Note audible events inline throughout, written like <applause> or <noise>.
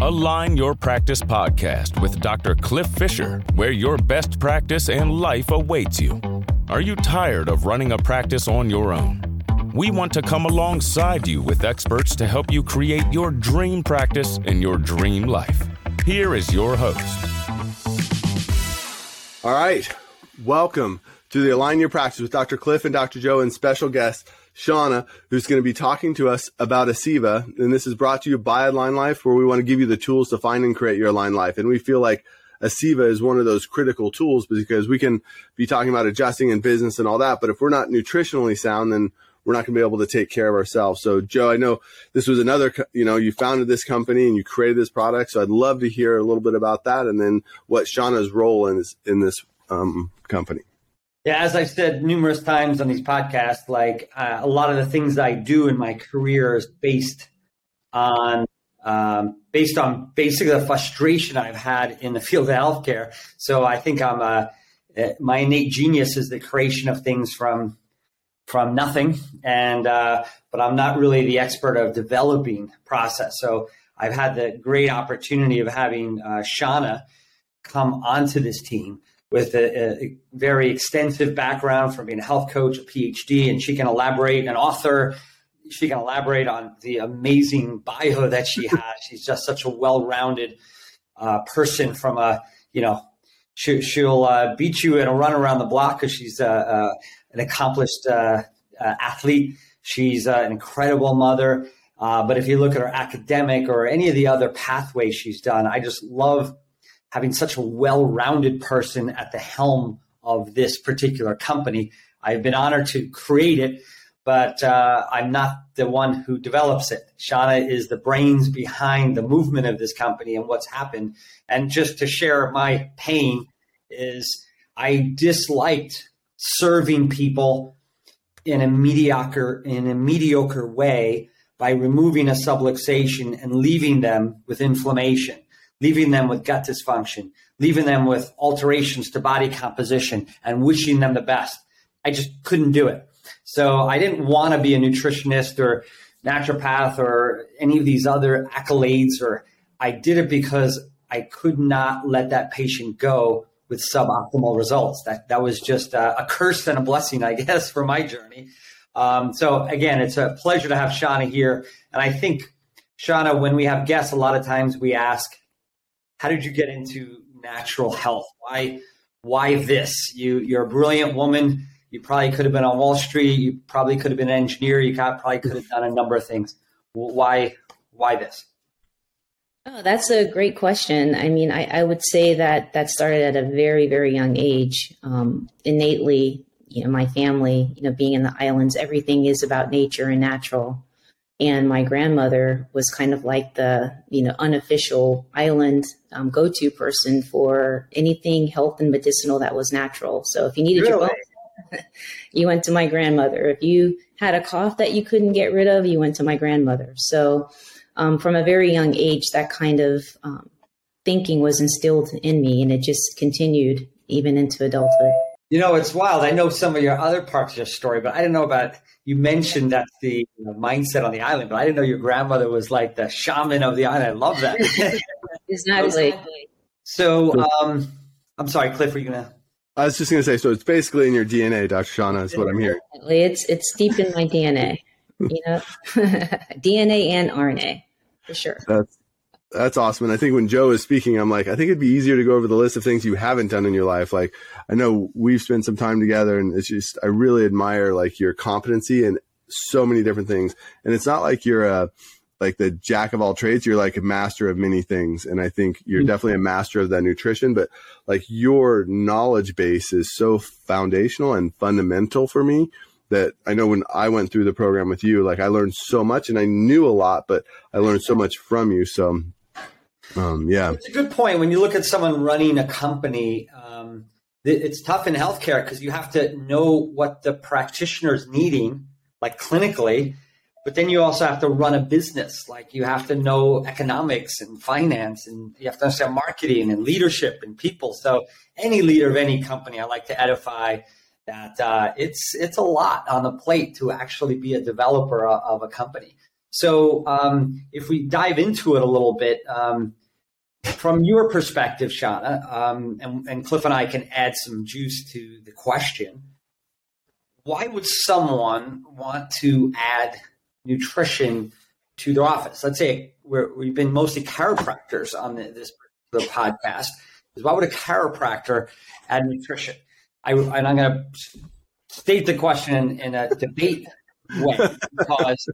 Align Your Practice podcast with Dr. Cliff Fisher, where your best practice and life awaits you. Are you tired of running a practice on your own? We want to come alongside you with experts to help you create your dream practice and your dream life. Here is your host. All right. Welcome to the Align Your Practice with Dr. Cliff and Dr. Joe and special guest Shonna, who's going to be talking to us about Aceva. And this is brought to you by Align Life, where we want to give you the tools to find and create your Align Life. And we feel like Aceva is one of those critical tools because we can be talking about adjusting in business and all that. But if we're not nutritionally sound, then we're not going to be able to take care of ourselves. So, Joe, I know this was another, you know, you founded this company and you created this product. So I'd love to hear a little bit about that and then what Shonna's role this, in this um, company. Yeah, as I've said numerous times on these podcasts, like uh, a lot of the things I do in my career is based on um, based on basically the frustration I've had in the field of healthcare. So I think I'm a uh, my innate genius is the creation of things from from nothing, and uh, but I'm not really the expert of developing process. So I've had the great opportunity of having uh, Shonna come onto this team with a, a, very extensive background from being a health coach, a PhD, and she can elaborate, an author. She can elaborate on the amazing bio that she has. <laughs> She's just such a well-rounded uh, person. From a, you know, she, will uh, beat you in a run around the block because she's uh, uh an accomplished uh, uh, athlete. She's an incredible mother. but if you look at her academic or any of the other pathways she's done, I just love having such a well-rounded person at the helm of this particular company. I've been honored to create it, but uh, I'm not the one who develops it. Shonna is the brains behind the movement of this company and what's happened. And just to share my pain is I disliked serving people in a mediocre in a mediocre way by removing a subluxation and leaving them with inflammation leaving them with gut dysfunction, leaving them with alterations to body composition, and wishing them the best. I just couldn't do it. So I didn't want to be a nutritionist or naturopath or any of these other accolades, or I did it because I could not let that patient go with suboptimal results. That that was just a, a curse and a blessing, I <laughs> guess, for my journey. Um, so again, it's a pleasure to have Shonna here, and I think Shonna, when we have guests, a lot of times we ask, how did you get into natural health? Why why this? You you're a brilliant woman. You probably could have been on Wall Street. You probably could have been an engineer. You probably could have done a number of things. Why why this? Oh, that's a great question. I mean, I, I would say that that started at a very, very young age. Um, innately, you know, my family, you know, being in the islands, everything is about nature and natural and my grandmother was kind of like the you know unofficial island um, go-to person for anything health and medicinal that was natural. So if you needed really? your <laughs> bone you went to my grandmother. If you had a cough that you couldn't get rid of you went to my grandmother. So um, from a very young age that kind of um, thinking was instilled in me and it just continued even into adulthood you know, it's wild. I know some of your other parts of your story, but I didn't know about. You mentioned that's the you know, mindset on the island, but I didn't know your grandmother was like the shaman of the island. I love that. <laughs> exactly. so, um, I'm sorry, Cliff. Are you gonna? I was just gonna say. So it's basically in your DNA, Dr. Shonna, is what I'm hearing. It's it's deep in my DNA. You know, <laughs> DNA and RNA for sure. That's that's awesome. And I think when Joe is speaking, I'm like, I think it'd be easier to go over the list of things you haven't done in your life. Like, I know we've spent some time together and it's just, I really admire like your competency and so many different things. And it's not like you're a, like the jack of all trades. You're like a master of many things. And I think you're mm-hmm. definitely a master of that nutrition, but like your knowledge base is so foundational and fundamental for me that I know when I went through the program with you, like I learned so much and I knew a lot, but I learned so much from you. So um, yeah, it's a good point. When you look at someone running a company, um, it's tough in healthcare because you have to know what the practitioner is needing, like clinically, but then you also have to run a business. Like you have to know economics and finance, and you have to understand marketing and leadership and people. So any leader of any company, I like to edify that uh, it's it's a lot on the plate to actually be a developer of a company. So um, if we dive into it a little bit, um, from your perspective, Shonna, um, and, and Cliff and I can add some juice to the question. Why would someone want to add nutrition to their office? Let's say we have been mostly chiropractors on the, this the podcast. Is why would a chiropractor add nutrition? I, and I'm going to state the question in, in a debate way because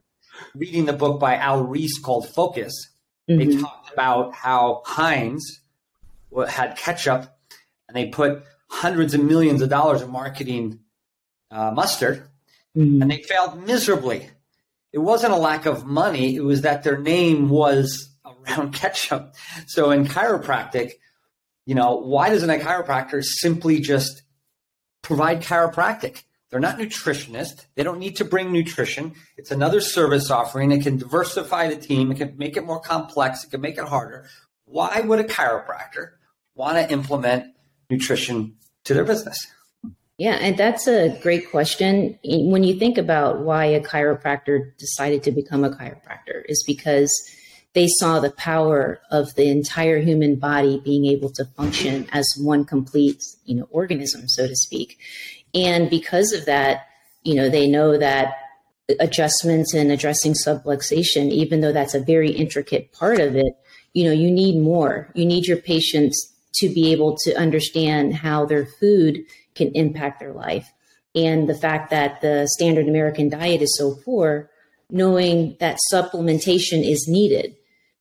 reading the book by Al Ries called Focus, mm-hmm. they talked about how Heinz had ketchup and they put hundreds of millions of dollars in marketing uh, mustard mm-hmm. and they failed miserably. It wasn't a lack of money, it was that their name was around <laughs> ketchup. So in chiropractic, you know, why doesn't a chiropractor simply just provide chiropractic? They're not nutritionists. They don't need to bring nutrition. It's another service offering. It can diversify the team. It can make it more complex. It can make it harder. Why would a chiropractor want to implement nutrition to their business? Yeah, and that's a great question. When you think about why a chiropractor decided to become a chiropractor, is because they saw the power of the entire human body being able to function as one complete, you know, organism, so to speak. And because of that, you know, they know that adjustments and addressing subluxation, even though that's a very intricate part of it, you know, you need more. You need your patients to be able to understand how their food can impact their life. And the fact that the standard American diet is so poor, knowing that supplementation is needed.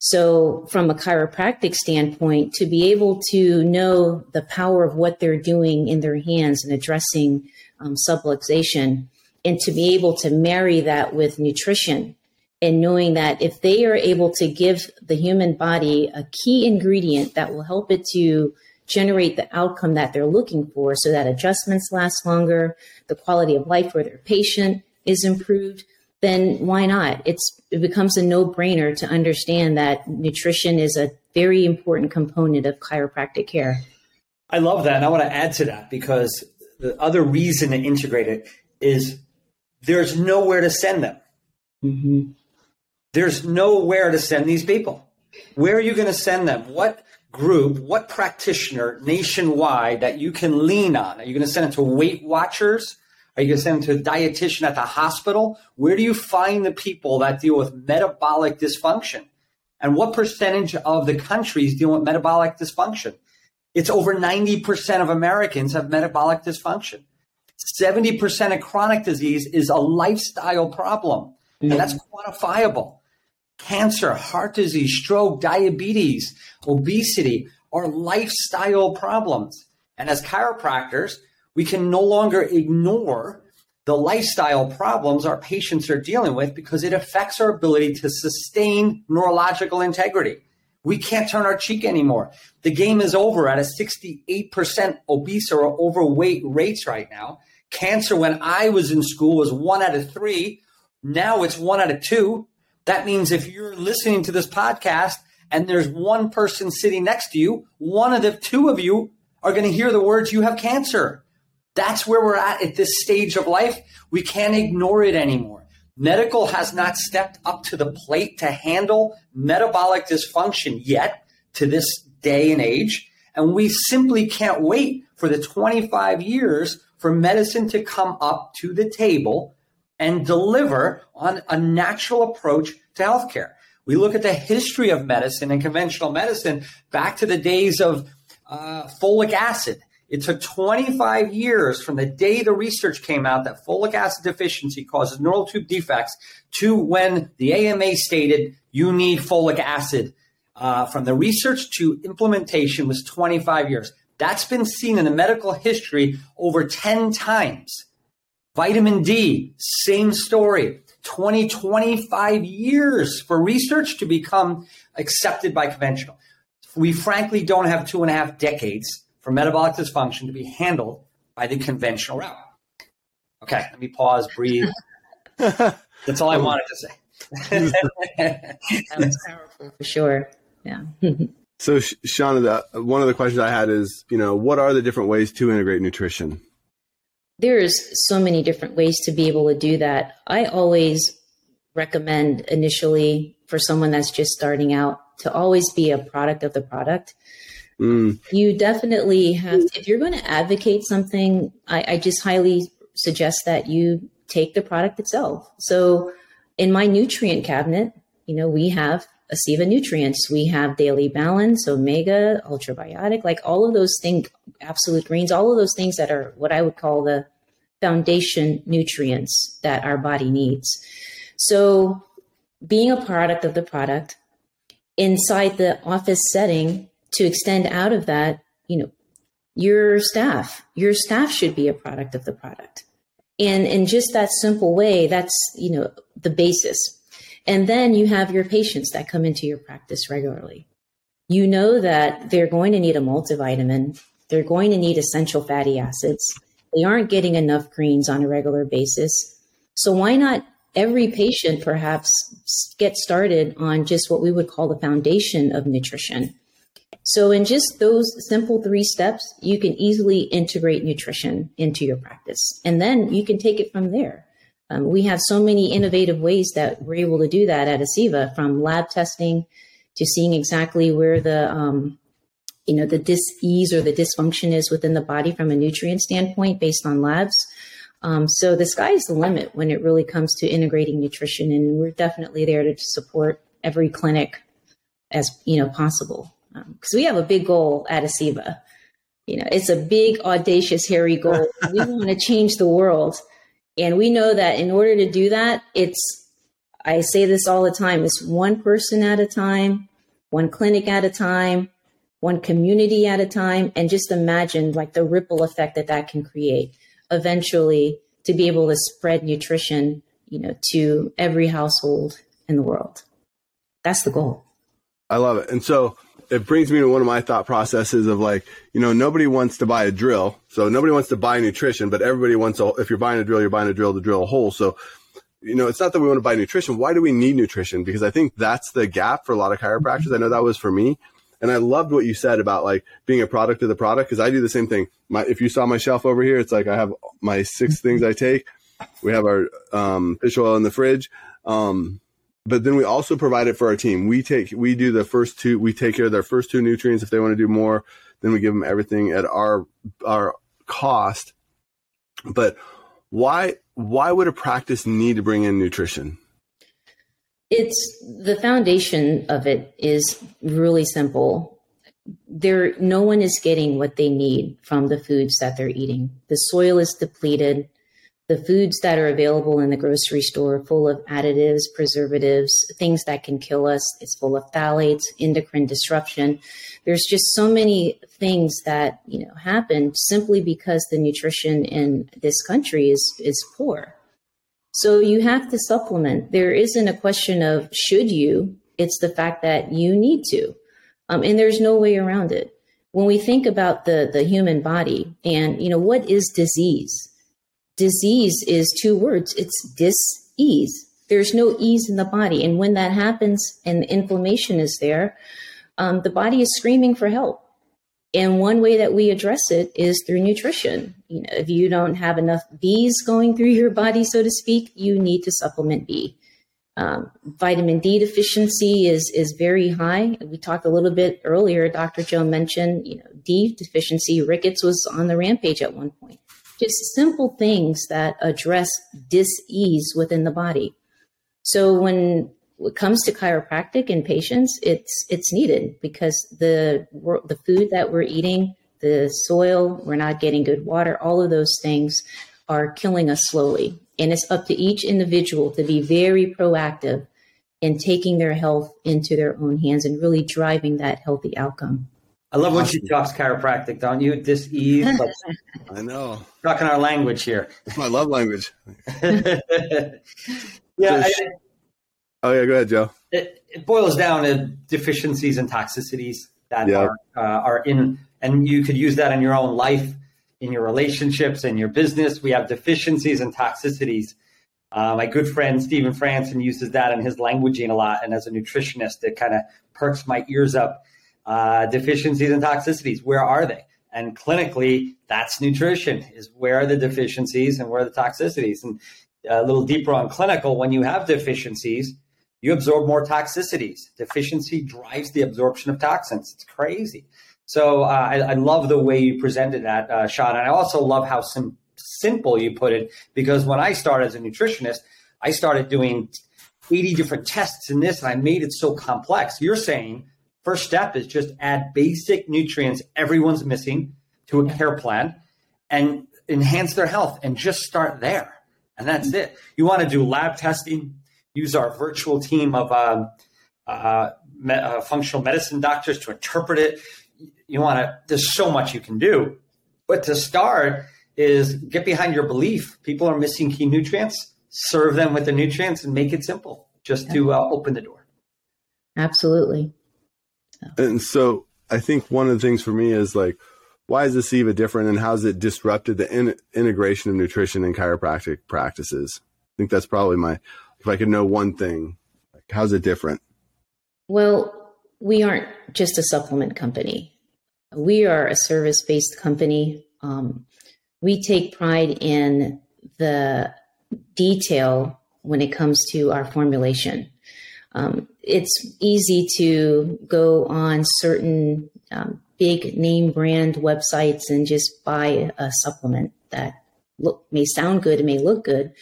So, from a chiropractic standpoint, to be able to know the power of what they're doing in their hands and addressing um, subluxation, and to be able to marry that with nutrition, and knowing that if they are able to give the human body a key ingredient that will help it to generate the outcome that they're looking for so that adjustments last longer, the quality of life for their patient is improved, then why not? It's it becomes a no-brainer to understand that nutrition is a very important component of chiropractic care. I love that, and I want to add to that because the other reason to integrate it is there's nowhere to send them. Mm-hmm. There's nowhere to send these people. Where are you going to send them? What group, what practitioner nationwide that you can lean on? Are you going to send it to Weight Watchers? Are you going to send them to a dietitian at the hospital? Where do you find the people that deal with metabolic dysfunction? And what percentage of the country is dealing with metabolic dysfunction? It's over 90% of Americans have metabolic dysfunction. 70% of chronic disease is a lifestyle problem, and that's quantifiable. Cancer, heart disease, stroke, diabetes, obesity are lifestyle problems. And as chiropractors, we can no longer ignore the lifestyle problems our patients are dealing with because it affects our ability to sustain neurological integrity. We can't turn our cheek anymore. The game is over at a 68% obese or overweight rates right now. Cancer, when I was in school, was one out of three. Now it's one out of two. That means if you're listening to this podcast and there's one person sitting next to you, one of the two of you are going to hear the words, you have cancer. That's where we're at at this stage of life. We can't ignore it anymore. Medical has not stepped up to the plate to handle metabolic dysfunction yet to this day and age. And we simply can't wait for the 25 years for medicine to come up to the table and deliver on a natural approach to healthcare. We look at the history of medicine and conventional medicine back to the days of uh, folic acid it took 25 years from the day the research came out that folic acid deficiency causes neural tube defects to when the AMA stated you need folic acid. Uh, from the research to implementation was 25 years. That's been seen in the medical history over 10 times. Vitamin D, same story. 20, 25 years for research to become accepted by conventional. We frankly don't have two and a half decades for metabolic dysfunction to be handled by the conventional route. Okay, let me pause, breathe. <laughs> That's all I wanted to say. that was powerful for sure. Yeah. so, Shonna, the, one of the questions I had is, you know, what are the different ways to integrate nutrition? There's so many different ways to be able to do that. I always recommend initially for someone that's just starting out to always be a product of the product. Mm. You definitely have, if you're going to advocate something, I, I just highly suggest that you take the product itself. So in my nutrient cabinet, you know, we have Aceva nutrients. We have Daily Balance, Omega, Ultrabiotic, like all of those things, Absolute Greens, all of those things that are what I would call the foundation nutrients that our body needs. So, being a product of the product inside the office setting to extend out of that, you know, your staff, your staff should be a product of the product. And in just that simple way, that's, you know, the basis. And then you have your patients that come into your practice regularly. You know that they're going to need a multivitamin, they're going to need essential fatty acids. They aren't getting enough greens on a regular basis. So why not every patient perhaps get started on just what we would call the foundation of nutrition? So, in just those simple three steps, you can easily integrate nutrition into your practice. And then you can take it from there. Um, we have so many innovative ways that we're able to do that at Aceva from lab testing to seeing exactly where the um, you know the dis-ease or the dysfunction is within the body from a nutrient standpoint based on labs. Um, so the sky is the limit when it really comes to integrating nutrition, and we're definitely there to support every clinic as you know possible because um, we have a big goal at Aceva. You know, it's a big, audacious, hairy goal. <laughs> we want to change the world, and we know that in order to do that, it's I say this all the time: it's one person at a time, one clinic at a time, one community at a time, and just imagine like the ripple effect that that can create eventually to be able to spread nutrition, you know, to every household in the world. That's the goal. I love it. And so it brings me to one of my thought processes of like, you know, nobody wants to buy a drill. So nobody wants to buy nutrition, but everybody wants to, if you're buying a drill, you're buying a drill to drill a hole. So, you know, it's not that we want to buy nutrition. Why do we need nutrition? Because I think that's the gap for a lot of chiropractors. I know that was for me. And I loved what you said about like being a product of the product because I do the same thing. My, if you saw my shelf over here, it's like I have my six things I take. We have our um, fish oil in the fridge. Um, but then we also provide it for our team. We take we do the first two. We take care of their first two nutrients. If they want to do more, then we give them everything at our our cost. But why why would a practice need to bring in nutrition? It's the foundation of it is really simple. There, no one is getting what they need from the foods that they're eating. The soil is depleted the foods that are available in the grocery store are full of additives, preservatives, things that can kill us. It's full of phthalates, endocrine disruption. There's just so many things that, you know, happen simply because the nutrition in this country is is poor. So you have to supplement. There isn't a question of should you, it's the fact that you need to. Um, and there's no way around it. When we think about the the human body and, you know, what is disease? Disease is two words. It's dis-ease. There's no ease in the body. And when that happens and inflammation is there um, the body is screaming for help. And one way that we address it is through nutrition. You know if you don't have enough b's going through your body so to speak you need to supplement b. Um, vitamin d deficiency is is very high. We talked a little bit earlier dr joe mentioned you know d deficiency rickets was on the rampage at one point just simple things that address dis-ease within the body. So when it comes to chiropractic and patients, it's it's needed because the the food that we're eating, the soil, we're not getting good water, all of those things are killing us slowly. And it's up to each individual to be very proactive in taking their health into their own hands and really driving that healthy outcome. I love when she talks chiropractic, don't you? Dis ease. <laughs> I know. Talking our language here. It's my love language. <laughs> yeah. So I, oh yeah, go ahead, Joe. It, it, boils down to deficiencies and toxicities that yep. are uh, are in, and you could use that in your own life, in your relationships, in your business. We have deficiencies and toxicities. Uh, my good friend Stephen Franson uses that in his languaging a lot, and as a nutritionist, it kind of perks my ears up uh, deficiencies and toxicities. Where are they? And clinically, that's nutrition is where are the deficiencies and where are the toxicities. And a little deeper on clinical, when you have deficiencies, you absorb more toxicities. Deficiency drives the absorption of toxins. It's crazy. So uh, I, I, love the way you presented that, uh, Sean. And I also love how sim- simple you put it because when I started as a nutritionist, I started doing 80 different tests in this and I made it so complex. You're saying first step is just add basic nutrients everyone's missing to a care plan and enhance their health and just start there. And that's it. You want to do lab testing, use our virtual team of um, uh, me- uh, functional medicine doctors to interpret it. You want to, there's so much you can do. But to start is get behind your belief. People are missing key nutrients, serve them with the nutrients and make it simple just to uh, open the door. Absolutely. And so I think one of the things for me is like, why is Aceva different and how's it disrupted the in- integration of nutrition and chiropractic practices? I think that's probably my, if I could know one thing, like, how's it different? Well, we aren't just a supplement company. We are a service based company. Um, we take pride in the detail when it comes to our formulation. Um, it's easy to go on certain um, big name brand websites and just buy a supplement that look may sound good, it may look good,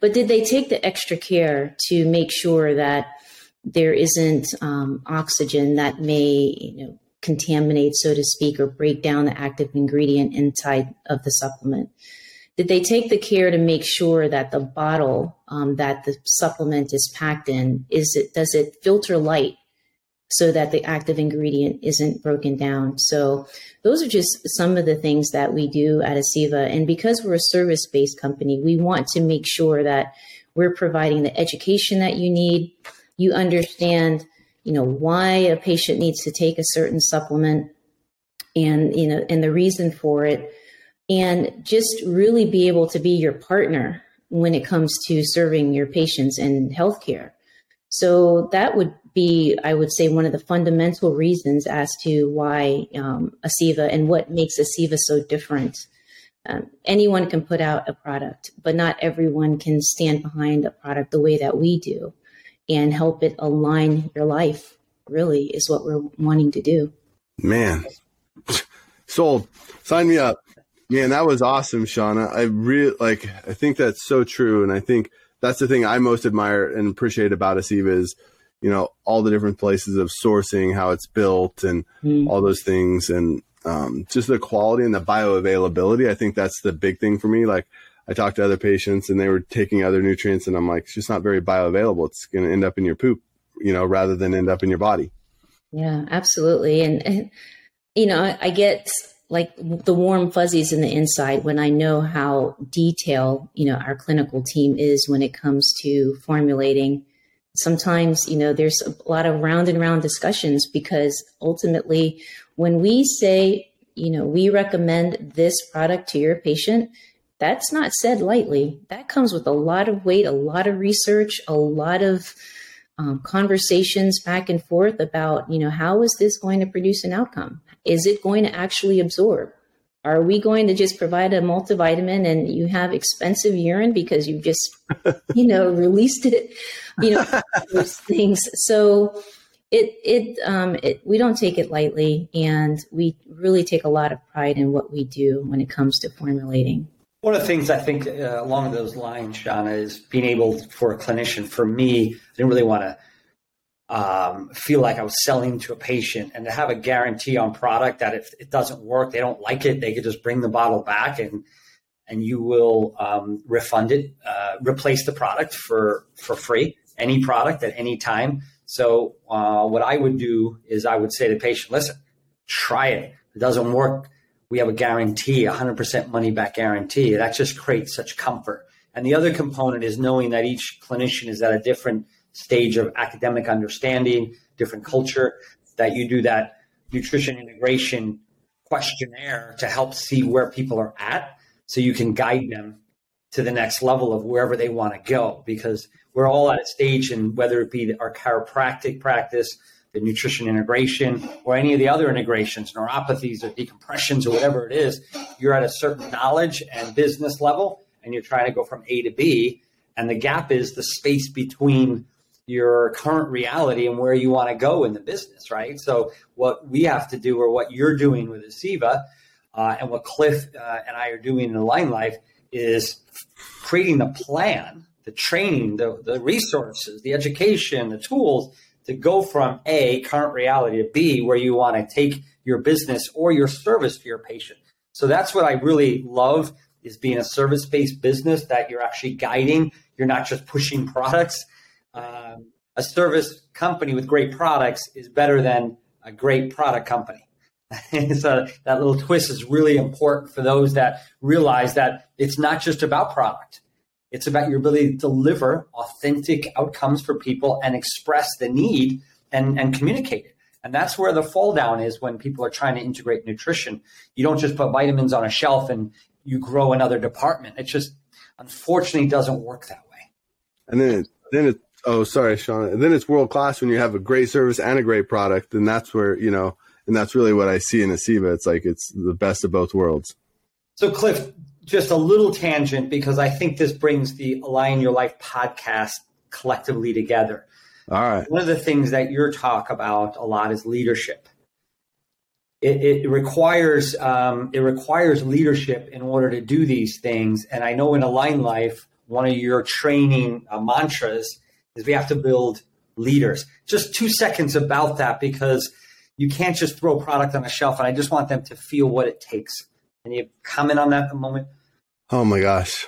but did they take the extra care to make sure that there isn't um, oxygen that may you know contaminate, so to speak, or break down the active ingredient inside of the supplement? Did they take the care to make sure that the bottle um, that the supplement is packed in is it does it filter light so that the active ingredient isn't broken down. So those are just some of the things that we do at Aceva. And because we're a service based company, we want to make sure that we're providing the education that you need. You understand, you know, why a patient needs to take a certain supplement and, you know, and the reason for it. And just really be able to be your partner when it comes to serving your patients in healthcare. So that would be, I would say, one of the fundamental reasons as to why um, Aceva and what makes Aceva so different. Um, anyone can put out a product, but not everyone can stand behind a product the way that we do and help it align your life, really, is what we're wanting to do. Man, <laughs> sold. Sign me up. Man, that was awesome, Shonna. I really like, I think that's so true. And I think that's the thing I most admire and appreciate about Aceva is you know all the different places of sourcing, how it's built, and mm. all those things, and um, just the quality and the bioavailability. I think that's the big thing for me. Like I talked to other patients, and they were taking other nutrients, and I'm like, it's just not very bioavailable. It's going to end up in your poop, you know, rather than end up in your body. Yeah, absolutely, and, and you know, I, I get like the warm fuzzies in the inside when I know how detailed, you know, our clinical team is when it comes to formulating. Sometimes you know there's a lot of round and round discussions because ultimately when we say you know we recommend this product to your patient that's not said lightly. That comes with a lot of weight a lot of research a lot of um, conversations back and forth about you know how is this going to produce an outcome is it going to actually absorb are we going to just provide a multivitamin and you have expensive urine because you just, <laughs> you know, released it? You know, <laughs> those things. So it, it, um, it, we don't take it lightly and we really take a lot of pride in what we do when it comes to formulating. One of the things I think uh, along those lines, Shonna, is being able for a clinician, for me, I didn't really want to um, feel like I was selling to a patient and to have a guarantee on product that if it doesn't work, they don't like it, they could just bring the bottle back and and you will um, refund it, uh, replace the product for for free, any product at any time. So uh, what I would do is I would say to the patient, listen, try it. If it doesn't work, we have a guarantee, 100% money back guarantee. That just creates such comfort. And the other component is knowing that each clinician is at a different stage of academic understanding, different culture, that you do that nutrition integration questionnaire to help see where people are at so you can guide them to the next level of wherever they want to go because we're all at a stage and whether it be our chiropractic practice the nutrition integration or any of the other integrations neuropathies or decompressions or whatever it is you're at a certain knowledge and business level and you're trying to go from a to b And the gap is the space between your current reality and where you want to go in the business, right? So what we have to do, or what you're doing with Aceva, uh, and what Cliff uh, and I are doing in Align Life, is creating the plan, the training, the, the resources, the education, the tools to go from A, current reality, to B, where you want to take your business or your service to your patient. So that's what I really love is being a service-based business that you're actually guiding. You're not just pushing products um, a service company with great products is better than a great product company. <laughs> so that little twist is really important for those that realize that it's not just about product. It's about your ability to deliver authentic outcomes for people and express the need and, and communicate it. And that's where the fall down is when people are trying to integrate nutrition. You don't just put vitamins on a shelf and you grow another department. It just unfortunately doesn't work that way. And then then it oh, sorry, Sean. And then it's world class when you have a great service and a great product. And that's where, you know, and that's really what I see in Aceva. It's like it's the best of both worlds. So, Cliff, just a little tangent because I think this brings the Align Your Life podcast collectively together. All right. One of the things that you're talk about a lot is leadership. It, it requires um, it requires leadership in order to do these things. And I know in Align Life, one of your training uh, mantras is we have to build leaders. Just two seconds about that because you can't just throw a product on a shelf, and I just want them to feel what it takes. Can you comment on that at the moment? Oh my gosh,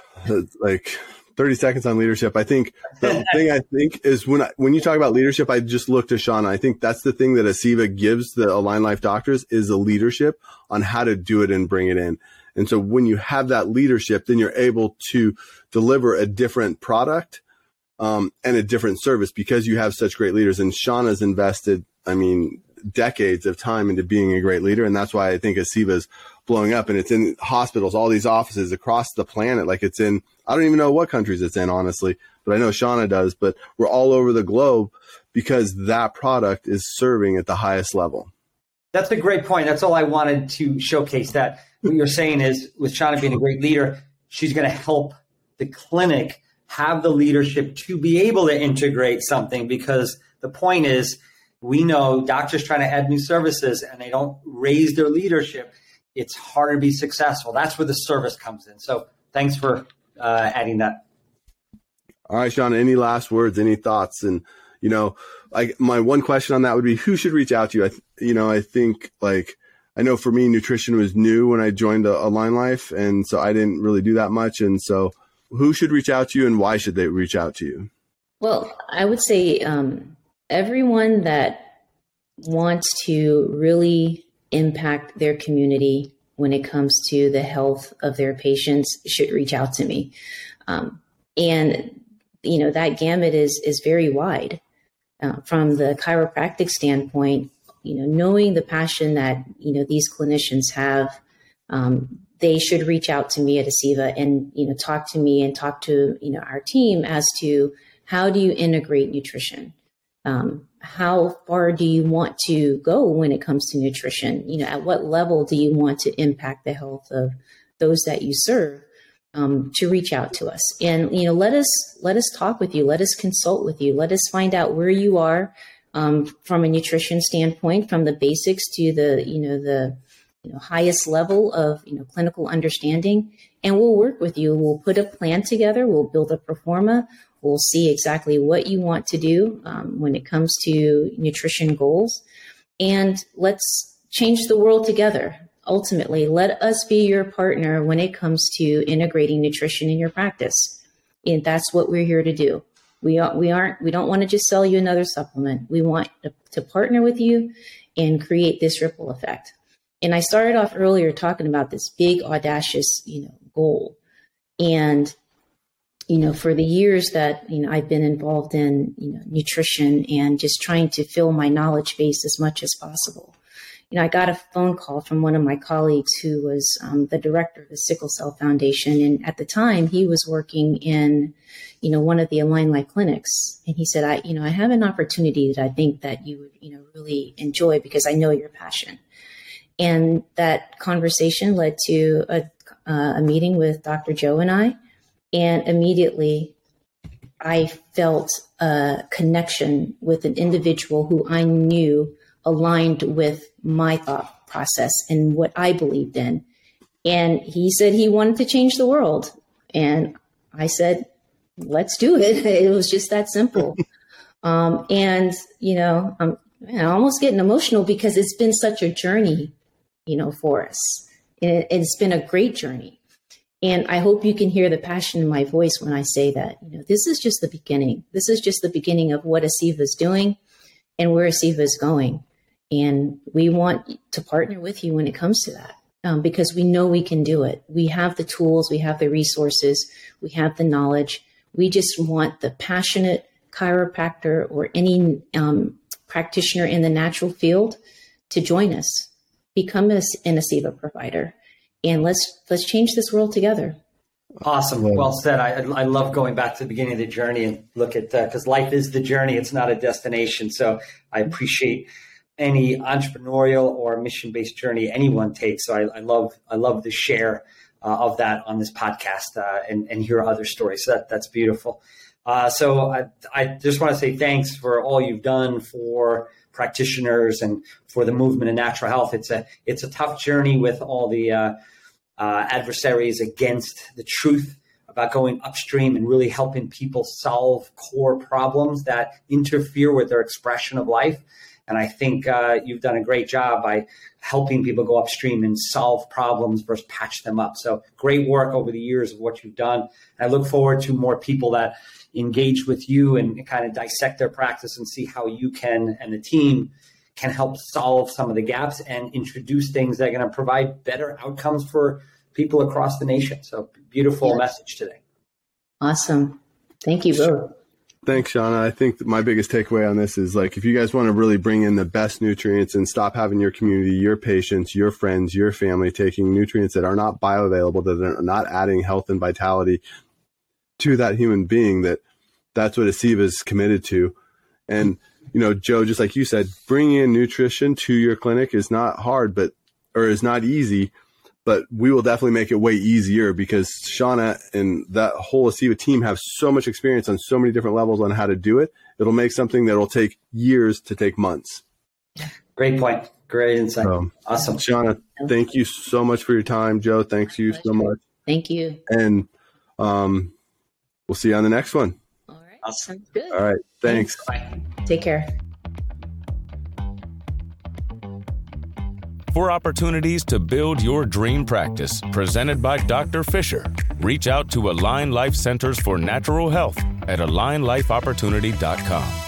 like 30 seconds on leadership. I think the <laughs> thing I think is when I, when you talk about leadership, I just look to Shonna. I think that's the thing that Aceva gives the Align Life doctors is the leadership on how to do it and bring it in. And so when you have that leadership, then you're able to deliver a different product um, and a different service because you have such great leaders. And Shonna's invested, I mean, decades of time into being a great leader. And that's why I think Aceva's blowing up and it's in hospitals, all these offices across the planet. Like it's in, I don't even know what countries it's in, honestly, but I know Shonna does, but we're all over the globe because that product is serving at the highest level. That's a great point. That's all I wanted to showcase that what you're saying is with Shonna being a great leader, she's going to help the clinic have the leadership to be able to integrate something because the point is we know doctors trying to add new services and they don't raise their leadership it's harder to be successful. That's where the service comes in. So thanks for uh, adding that. All right sean any last words any thoughts? And you know like my one question on that would be who should reach out to you? I you know i think like I know for me, nutrition was new when I joined Align Life, and so I didn't really do that much. And so, who should reach out to you and why should they reach out to you? Well, I would say um, everyone that wants to really impact their community when it comes to the health of their patients should reach out to me. Um, and you know that gamut is is very wide. Uh, from the chiropractic standpoint, you know, knowing the passion that you know these clinicians have, um, they should reach out to me at Aceva and you know talk to me and talk to you know our team as to how do you integrate nutrition. Um, how far do you want to go when it comes to nutrition? You know, at what level do you want to impact the health of those that you serve? Um, to reach out to us and you know let us let us talk with you let us consult with you let us find out where you are um, from a nutrition standpoint from the basics to the you know the you know, highest level of you know clinical understanding, and we'll work with you. We'll put a plan together. We'll build a pro forma. We'll see exactly what you want to do um, when it comes to nutrition goals, and let's change the world together. Ultimately, let us be your partner when it comes to integrating nutrition in your practice, and that's what we're here to do. We are, we aren't we don't want to just sell you another supplement. We want to, to partner with you and create this ripple effect. And I started off earlier talking about this big, audacious, you know, goal. And, you know, for the years that, you know, I've been involved in, you know, nutrition and just trying to fill my knowledge base as much as possible. You know, I got a phone call from one of my colleagues who was um, the director of the Sickle Cell Foundation. And at the time, he was working in, you know, one of the Align Life clinics. And he said, I, you know, I have an opportunity that I think that you would, you know, really enjoy because I know your passion. And that conversation led to a, uh, a meeting with Dr. Joe and I. And immediately I felt a connection with an individual who I knew aligned with my thought process and what I believed in. And he said he wanted to change the world. And I said, let's do it. <laughs> It was just that simple. <laughs> um, and, you know, I'm, I'm, almost getting emotional because it's been such a journey, you know, for us. And it's been a great journey. And I hope you can hear the passion in my voice when I say that. You know, this is just the beginning. This is just the beginning of what Aceva is doing and where Aceva is going. And we want to partner with you when it comes to that um, because we know we can do it. We have the tools, we have the resources, we have the knowledge. We just want the passionate chiropractor or any um, practitioner in the natural field to join us, become an Aceva provider, and let's let's change this world together. Awesome. Well said. I, I love going back to the beginning of the journey and look at because uh, life is the journey; it's not a destination. So I appreciate any entrepreneurial or mission based journey anyone takes. So I, I, love I love the share uh, of that on this podcast uh, and, and hear other stories. So that that's beautiful. Uh, so I, I just want to say thanks for all you've done for practitioners and for the movement of natural health. It's a it's a tough journey with all the uh, uh, adversaries against the truth about going upstream and really helping people solve core problems that interfere with their expression of life. And I think uh, you've done a great job by helping people go upstream and solve problems versus patch them up. So great work over the years of what you've done. I look forward to more people that engage with you and kind of dissect their practice and see how you can and the team can help solve some of the gaps and introduce things that are going to provide better outcomes for people across the nation. So beautiful message today. Awesome. Thank you both. Thanks, Shonna. I think my biggest takeaway on this is like if you guys want to really bring in the best nutrients and stop having your community, your patients, your friends, your family taking nutrients that are not bioavailable, that are not adding health and vitality to that human being, that that's what Aceva is committed to. And, you know, Joe, just like you said, bringing in nutrition to your clinic is not hard, but, or is not easy, but we will definitely make it way easier because Shonna and that whole Aceva team have so much experience on so many different levels on how to do it. It'll make something that will take years to take months. Great point. Great insight. Um, awesome. Shonna, thank you so much for your time. Joe, thanks you so much. Thank you. And um, we'll see you on the next one. All right. Awesome. Good. All right. Thanks. Bye. Take care. For opportunities to build your dream practice. Presented by Dr. Fisher. Reach out to Align Life Centers for Natural Health at alignlifeopportunity.com.